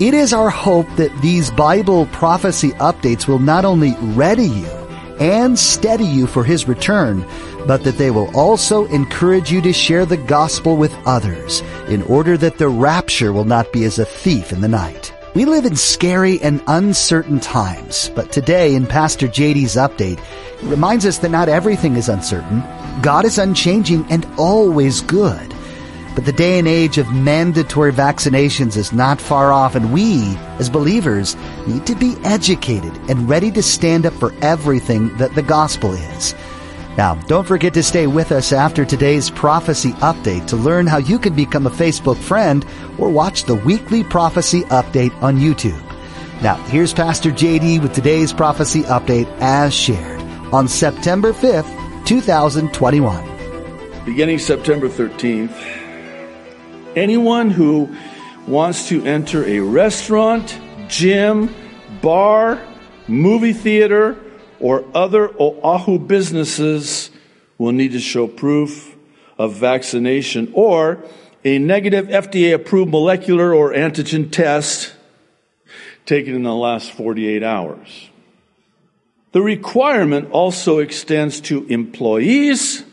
It is our hope that these Bible prophecy updates will not only ready you and steady you for His return, but that they will also encourage you to share the gospel with others in order that the rapture will not be as a thief in the night. We live in scary and uncertain times, but today in Pastor JD's update, it reminds us that not everything is uncertain. God is unchanging and always good. But the day and age of mandatory vaccinations is not far off, and we, as believers, need to be educated and ready to stand up for everything that the gospel is. Now, don't forget to stay with us after today's prophecy update to learn how you can become a Facebook friend or watch the weekly prophecy update on YouTube. Now, here's Pastor JD with today's prophecy update as shared on September 5th, 2021. Beginning September 13th, anyone who wants to enter a restaurant, gym, bar, movie theater, or other Oahu businesses will need to show proof of vaccination or a negative FDA approved molecular or antigen test taken in the last 48 hours. The requirement also extends to employees,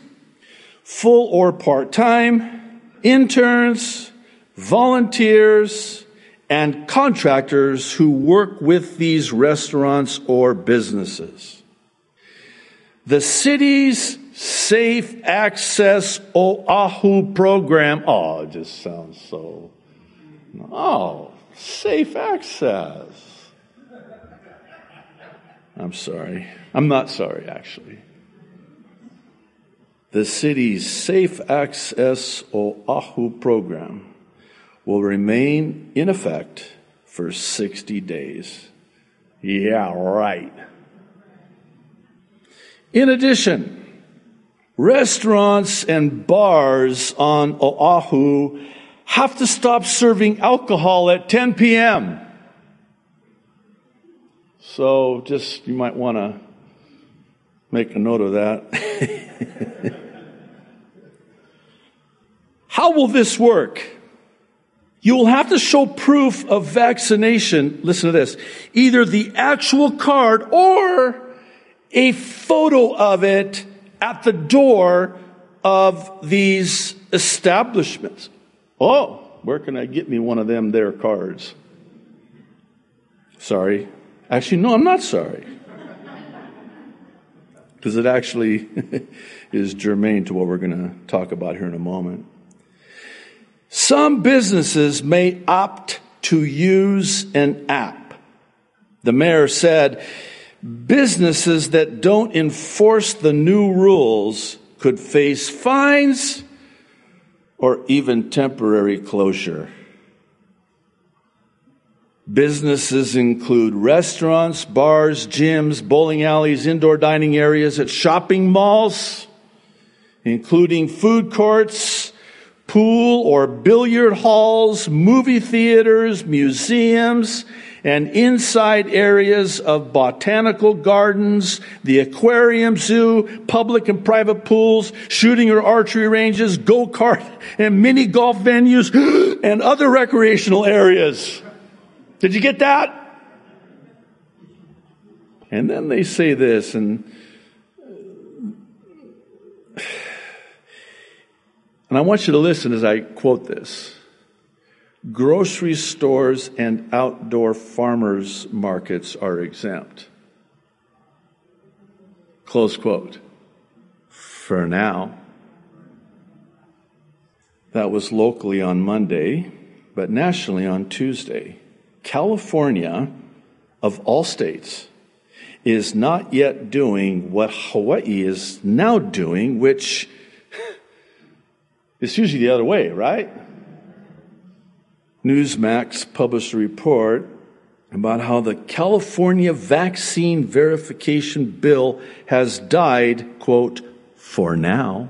full or part time, interns, volunteers, and contractors who work with these restaurants or businesses. The city's Safe Access Oahu program. Oh, it just sounds so. Oh, safe access. I'm sorry. I'm not sorry, actually. The city's Safe Access Oahu program will remain in effect for 60 days. Yeah, right. In addition, restaurants and bars on Oahu have to stop serving alcohol at 10 p.m. So just, you might want to make a note of that. How will this work? You will have to show proof of vaccination. Listen to this. Either the actual card or a photo of it at the door of these establishments. Oh, where can I get me one of them there cards? Sorry. Actually, no, I'm not sorry. Because it actually is germane to what we're going to talk about here in a moment. Some businesses may opt to use an app. The mayor said, businesses that don't enforce the new rules could face fines or even temporary closure. Businesses include restaurants, bars, gyms, bowling alleys, indoor dining areas at shopping malls, including food courts, pool or billiard halls, movie theaters, museums, and inside areas of botanical gardens, the aquarium zoo, public and private pools, shooting or archery ranges, go-kart and mini golf venues, and other recreational areas. Did you get that? And then they say this, and and I want you to listen as I quote this grocery stores and outdoor farmers markets are exempt. Close quote. For now. That was locally on Monday, but nationally on Tuesday. California, of all states, is not yet doing what Hawaii is now doing, which is usually the other way, right? Newsmax published a report about how the California vaccine verification bill has died, quote, for now.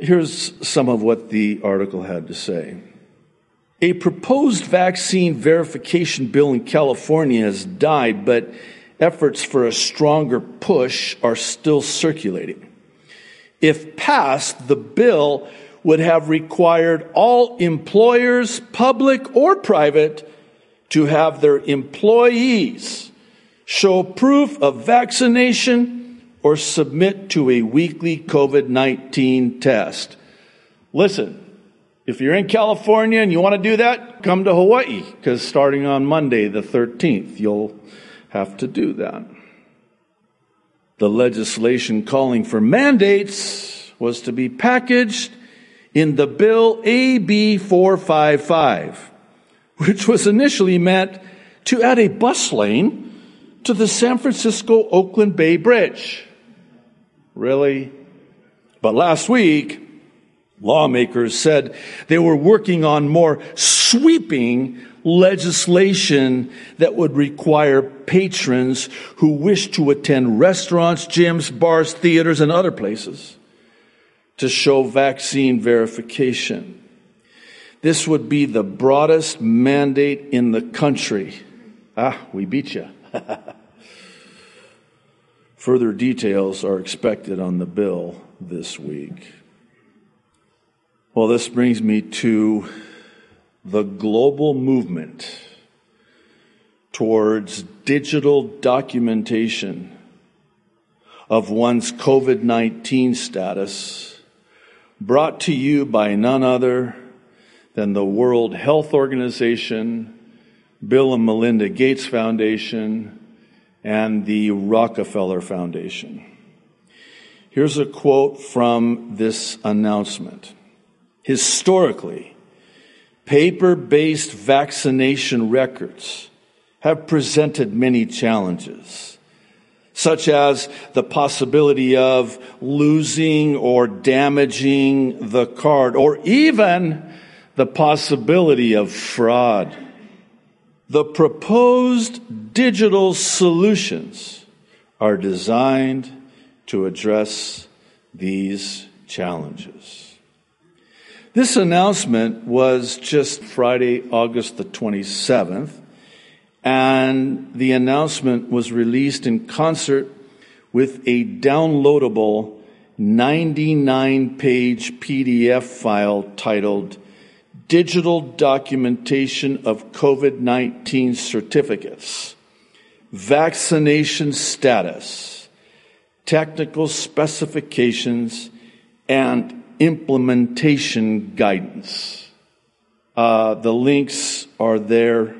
Here's some of what the article had to say. A proposed vaccine verification bill in California has died, but efforts for a stronger push are still circulating. If passed, the bill would have required all employers, public or private, to have their employees show proof of vaccination or submit to a weekly COVID 19 test. Listen, if you're in California and you want to do that, come to Hawaii, because starting on Monday, the 13th, you'll have to do that. The legislation calling for mandates was to be packaged in the bill AB 455, which was initially meant to add a bus lane to the San Francisco Oakland Bay Bridge. Really? But last week, lawmakers said they were working on more sweeping legislation that would require patrons who wish to attend restaurants, gyms, bars, theaters, and other places to show vaccine verification. This would be the broadest mandate in the country. Ah, we beat you. Further details are expected on the bill this week. Well, this brings me to the global movement towards digital documentation of one's COVID 19 status, brought to you by none other than the World Health Organization, Bill and Melinda Gates Foundation, and the Rockefeller Foundation. Here's a quote from this announcement. Historically, Paper based vaccination records have presented many challenges, such as the possibility of losing or damaging the card, or even the possibility of fraud. The proposed digital solutions are designed to address these challenges. This announcement was just Friday, August the 27th, and the announcement was released in concert with a downloadable 99 page PDF file titled Digital Documentation of COVID 19 Certificates, Vaccination Status, Technical Specifications, and implementation guidance. Uh, the links are there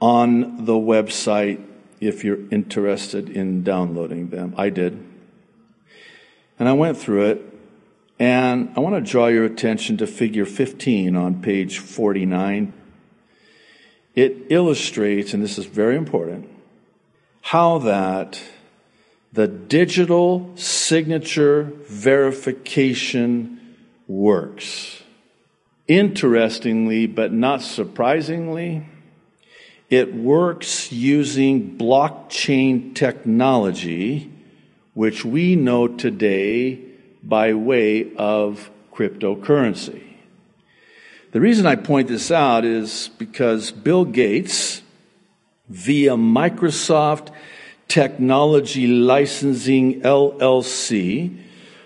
on the website if you're interested in downloading them. I did. And I went through it, and I want to draw your attention to figure 15 on page 49. It illustrates, and this is very important, how that the digital signature verification works. Interestingly, but not surprisingly, it works using blockchain technology, which we know today by way of cryptocurrency. The reason I point this out is because Bill Gates, via Microsoft Technology Licensing LLC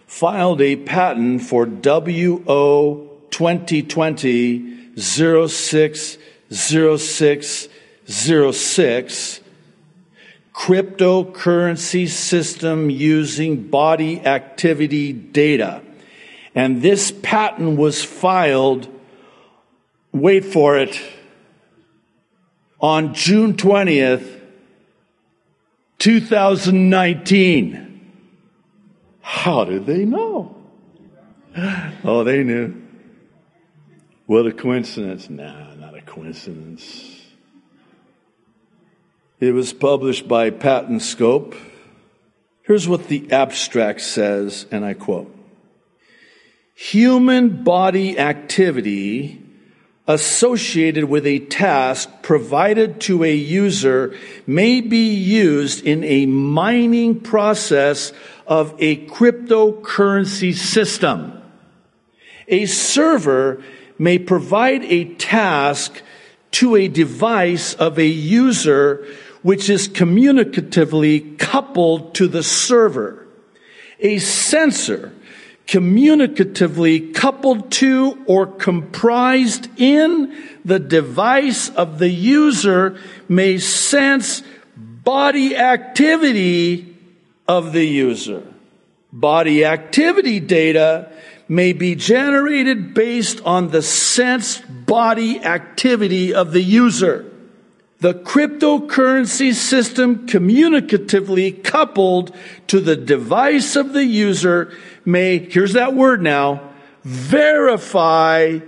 filed a patent for WO 2020 060606 cryptocurrency system using body activity data. And this patent was filed, wait for it, on June 20th, 2019. How did they know? Oh, they knew. What a coincidence. Nah, not a coincidence. It was published by Patent Scope. Here's what the abstract says, and I quote Human body activity associated with a task provided to a user may be used in a mining process of a cryptocurrency system. A server may provide a task to a device of a user which is communicatively coupled to the server. A sensor communicatively coupled to or comprised in the device of the user may sense body activity of the user. Body activity data may be generated based on the sensed body activity of the user. The cryptocurrency system communicatively coupled to the device of the user may, here's that word now, verify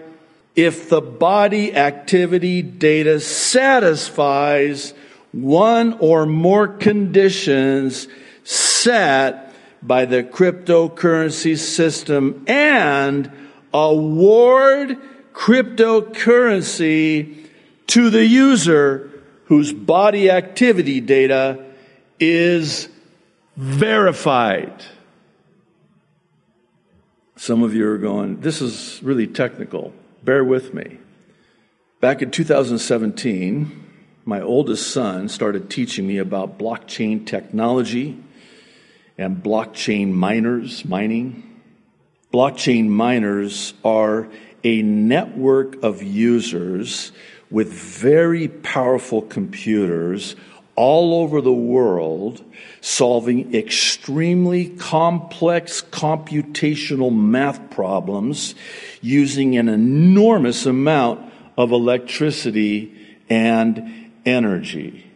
if the body activity data satisfies one or more conditions set by the cryptocurrency system and award cryptocurrency to the user whose body activity data is verified. Some of you are going, this is really technical. Bear with me. Back in 2017, my oldest son started teaching me about blockchain technology and blockchain miners, mining. Blockchain miners are a network of users with very powerful computers all over the world solving extremely complex computational math problems using an enormous amount of electricity and energy.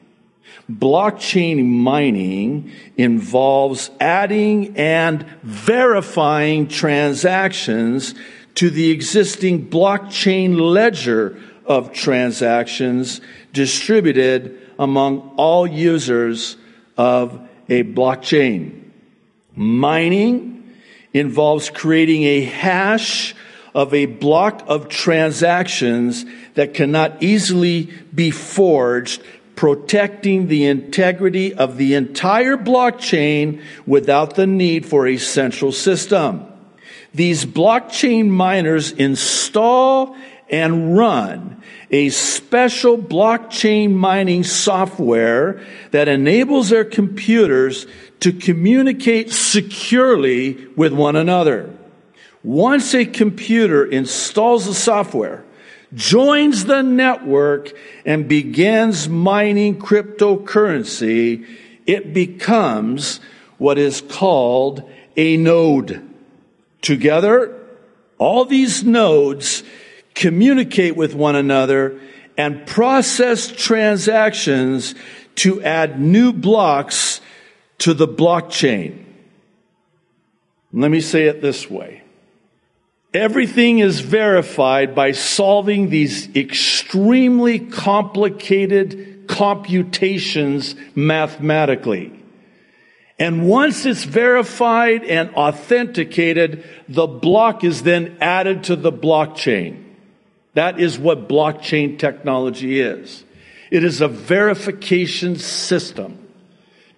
Blockchain mining involves adding and verifying transactions to the existing blockchain ledger of transactions distributed among all users of a blockchain. Mining involves creating a hash of a block of transactions that cannot easily be forged, protecting the integrity of the entire blockchain without the need for a central system. These blockchain miners install and run a special blockchain mining software that enables their computers to communicate securely with one another. Once a computer installs the software, joins the network, and begins mining cryptocurrency, it becomes what is called a node. Together, all these nodes communicate with one another, and process transactions to add new blocks to the blockchain. Let me say it this way. Everything is verified by solving these extremely complicated computations mathematically. And once it's verified and authenticated, the block is then added to the blockchain. That is what blockchain technology is. It is a verification system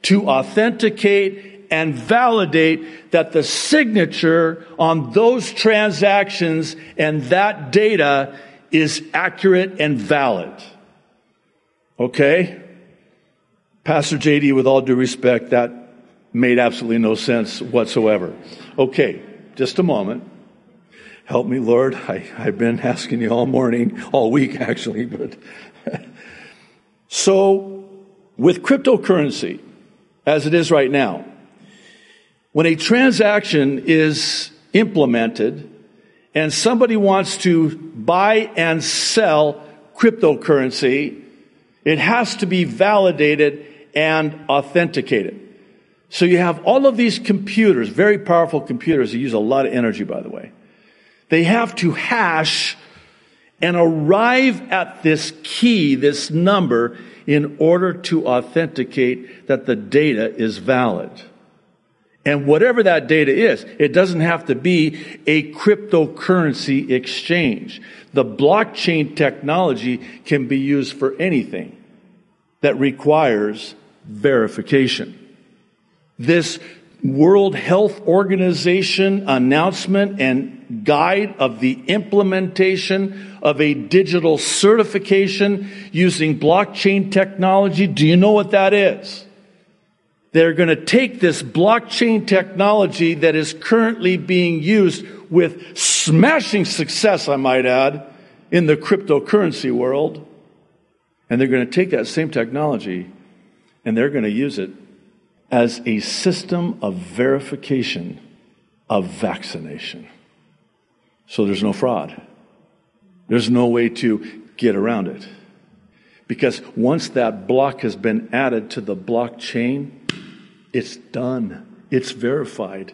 to authenticate and validate that the signature on those transactions and that data is accurate and valid. Okay? Pastor JD, with all due respect, that made absolutely no sense whatsoever. Okay, just a moment. Help me, Lord. I, I've been asking you all morning, all week actually, but. so, with cryptocurrency, as it is right now, when a transaction is implemented and somebody wants to buy and sell cryptocurrency, it has to be validated and authenticated. So you have all of these computers, very powerful computers that use a lot of energy, by the way. They have to hash and arrive at this key, this number, in order to authenticate that the data is valid. And whatever that data is, it doesn't have to be a cryptocurrency exchange. The blockchain technology can be used for anything that requires verification. This World Health Organization announcement and guide of the implementation of a digital certification using blockchain technology. Do you know what that is? They're going to take this blockchain technology that is currently being used with smashing success, I might add, in the cryptocurrency world. And they're going to take that same technology and they're going to use it as a system of verification of vaccination. So there's no fraud. There's no way to get around it. Because once that block has been added to the blockchain, it's done. It's verified.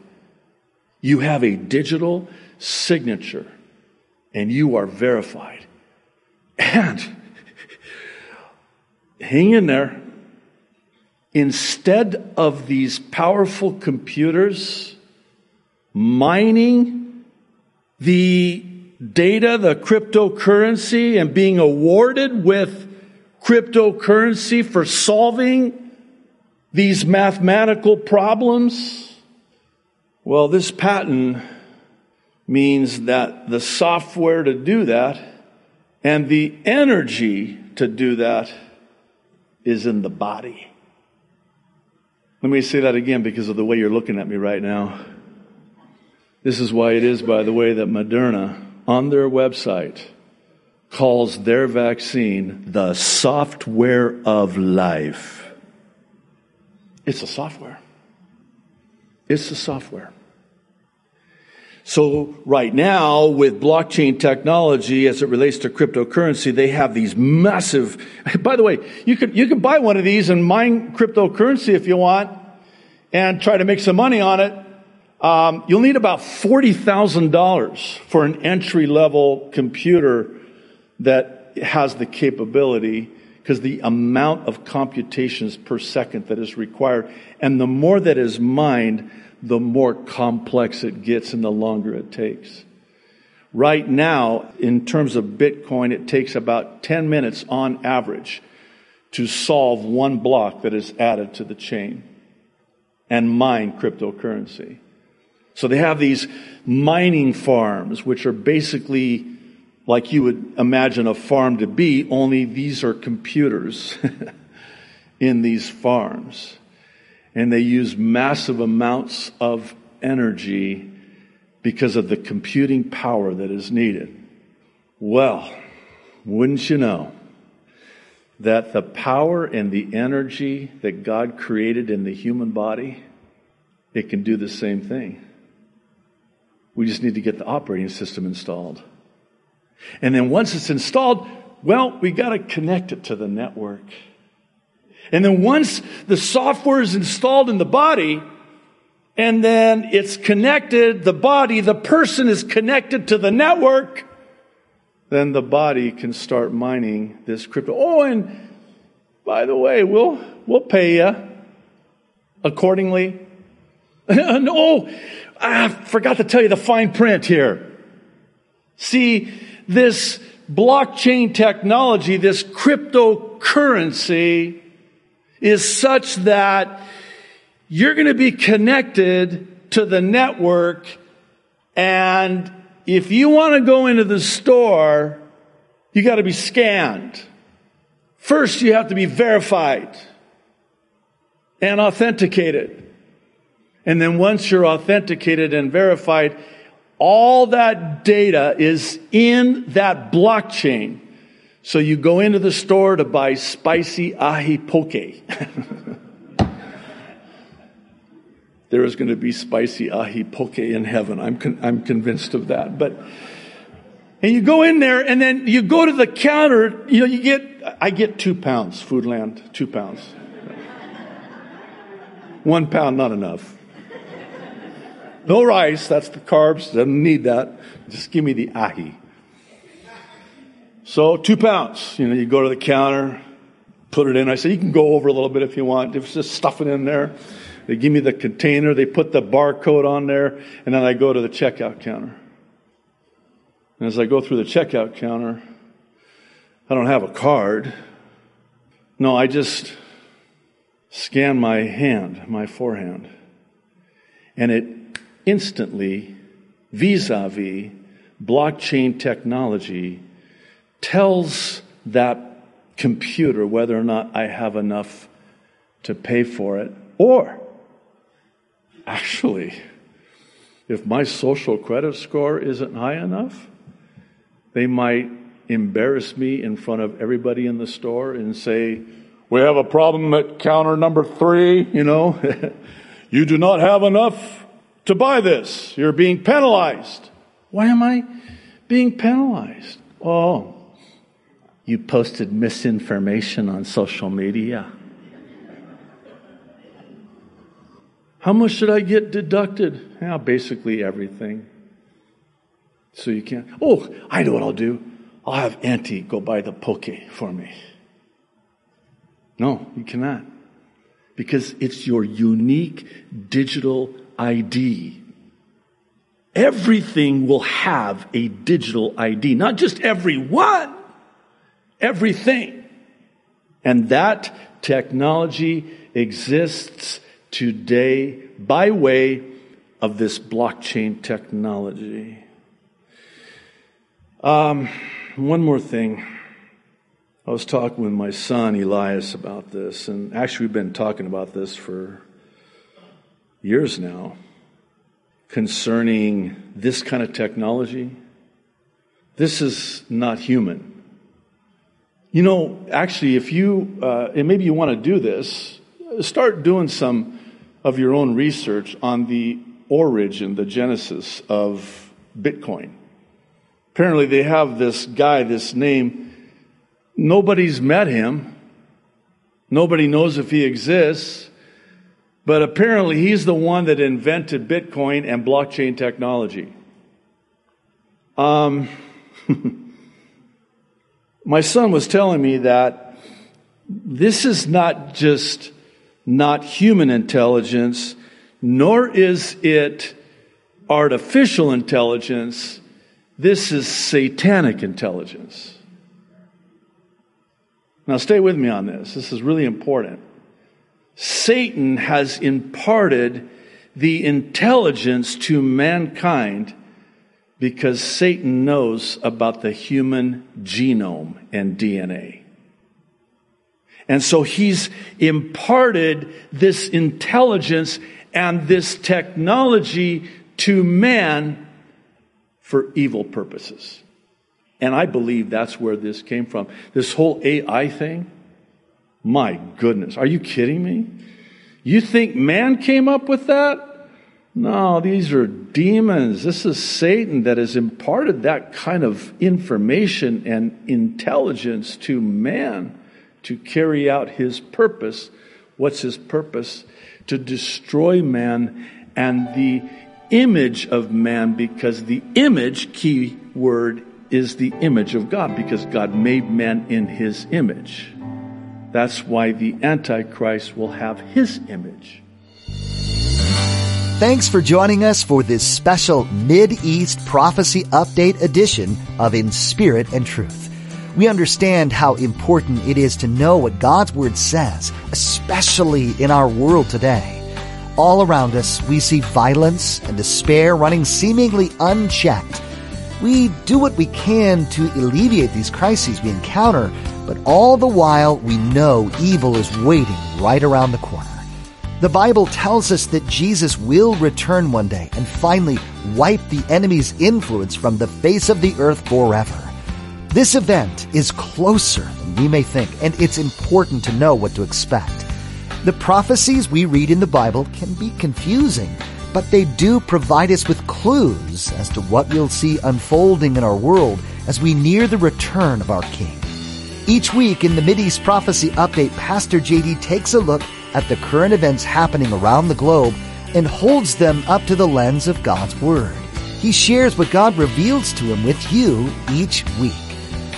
You have a digital signature and you are verified. And hang in there. Instead of these powerful computers mining the data, the cryptocurrency, and being awarded with cryptocurrency for solving these mathematical problems? Well, this patent means that the software to do that and the energy to do that is in the body. Let me say that again because of the way you're looking at me right now. This is why it is, by the way, that Moderna on their website calls their vaccine the software of life. It's a software. It's the software. So right now, with blockchain technology, as it relates to cryptocurrency, they have these massive, by the way, you can, you can buy one of these and mine cryptocurrency if you want and try to make some money on it. Um, you'll need about $40,000 for an entry level computer that has the capability because the amount of computations per second that is required and the more that is mined, the more complex it gets and the longer it takes. Right now, in terms of Bitcoin, it takes about 10 minutes on average to solve one block that is added to the chain and mine cryptocurrency. So they have these mining farms, which are basically like you would imagine a farm to be, only these are computers in these farms and they use massive amounts of energy because of the computing power that is needed. Well, wouldn't you know that the power and the energy that God created in the human body, it can do the same thing. We just need to get the operating system installed. And then once it's installed, well, we got to connect it to the network. And then once the software is installed in the body, and then it's connected, the body, the person is connected to the network, then the body can start mining this crypto. Oh, and by the way, we'll, we'll pay you accordingly. no, I forgot to tell you the fine print here. See, this blockchain technology, this cryptocurrency, is such that you're going to be connected to the network and if you want to go into the store, you got to be scanned. First, you have to be verified and authenticated. And then once you're authenticated and verified, all that data is in that blockchain. So you go into the store to buy spicy ahi poke. there is going to be spicy ahi poke in heaven. I'm, con- I'm convinced of that. But, and you go in there and then you go to the counter, you know, you get, I get two pounds, Foodland, two pounds. One pound, not enough. No rice, that's the carbs, doesn't need that. Just give me the ahi. So two pounds. You know, you go to the counter, put it in. I said, you can go over a little bit if you want. Just stuff it in there. They give me the container, they put the barcode on there, and then I go to the checkout counter. And as I go through the checkout counter, I don't have a card. No, I just scan my hand, my forehand, and it instantly, vis a vis blockchain technology, tells that computer whether or not I have enough to pay for it, or actually, if my social credit score isn't high enough, they might embarrass me in front of everybody in the store and say, We have a problem at counter number three, you know. you do not have enough to buy this. You're being penalized. Why am I being penalized? Oh, you posted misinformation on social media. How much should I get deducted? Yeah, basically everything. So you can't. Oh, I know what I'll do. I'll have Auntie go buy the poke for me. No, you cannot. Because it's your unique digital ID. Everything will have a digital ID, not just everyone, everything. And that technology exists today by way of this blockchain technology. Um, one more thing. I was talking with my son Elias about this, and actually, we've been talking about this for years now concerning this kind of technology. This is not human. You know, actually, if you, uh, and maybe you want to do this, start doing some of your own research on the origin, the genesis of Bitcoin. Apparently, they have this guy, this name. Nobody's met him. Nobody knows if he exists. But apparently, he's the one that invented Bitcoin and blockchain technology. Um, my son was telling me that this is not just not human intelligence, nor is it artificial intelligence this is satanic intelligence. Now, stay with me on this. This is really important. Satan has imparted the intelligence to mankind because Satan knows about the human genome and DNA. And so he's imparted this intelligence and this technology to man for evil purposes. And I believe that's where this came from. This whole AI thing, my goodness, are you kidding me? You think man came up with that? No, these are demons. This is Satan that has imparted that kind of information and intelligence to man to carry out his purpose. What's his purpose? To destroy man and the image of man because the image, key word, is the image of God because God made man in his image. That's why the Antichrist will have his image. Thanks for joining us for this special Mid-East Prophecy Update edition of In Spirit and Truth. We understand how important it is to know what God's Word says, especially in our world today. All around us, we see violence and despair running seemingly unchecked. We do what we can to alleviate these crises we encounter, but all the while we know evil is waiting right around the corner. The Bible tells us that Jesus will return one day and finally wipe the enemy's influence from the face of the earth forever. This event is closer than we may think, and it's important to know what to expect. The prophecies we read in the Bible can be confusing, but they do provide us with clues as to what we'll see unfolding in our world as we near the return of our King. Each week in the Mideast Prophecy Update, Pastor JD takes a look at the current events happening around the globe and holds them up to the lens of God's Word. He shares what God reveals to him with you each week.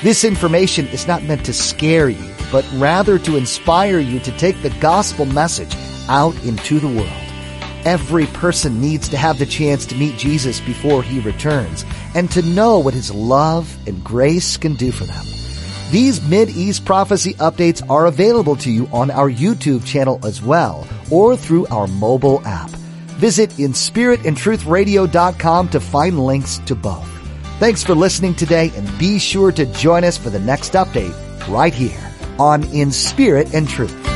This information is not meant to scare you but rather to inspire you to take the gospel message out into the world. Every person needs to have the chance to meet Jesus before he returns and to know what his love and grace can do for them. These Mid-East prophecy updates are available to you on our YouTube channel as well or through our mobile app. Visit inspiritandtruthradio.com to find links to both. Thanks for listening today and be sure to join us for the next update right here on In Spirit and Truth.